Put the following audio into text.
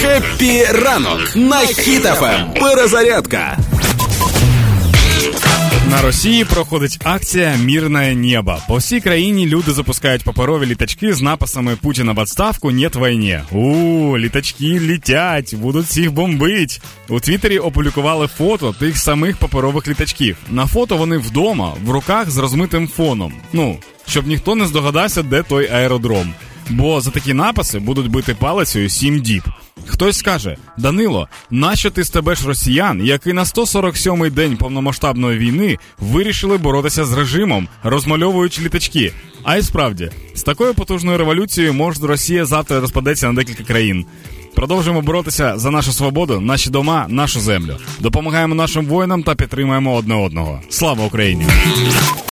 Happy ранок на Хіт FM. Перезарядка. На Росії проходить акція Мірне небо. По всій країні люди запускають паперові літачки з написами Путіна в відставку нет війні. У літачки літять, будуть всіх бомбить. У Твіттері опублікували фото тих самих паперових літачків. На фото вони вдома, в руках з розмитим фоном. Ну, щоб ніхто не здогадався, де той аеродром. Бо за такі написи будуть бити палицею сім діб. Хтось скаже: Данило, нащо ти стебеш росіян, які на 147-й день повномасштабної війни вирішили боротися з режимом, розмальовуючи літачки? А й справді, з такою потужною революцією може Росія завтра розпадеться на декілька країн. Продовжуємо боротися за нашу свободу, наші дома, нашу землю. Допомагаємо нашим воїнам та підтримуємо одне одного. Слава Україні!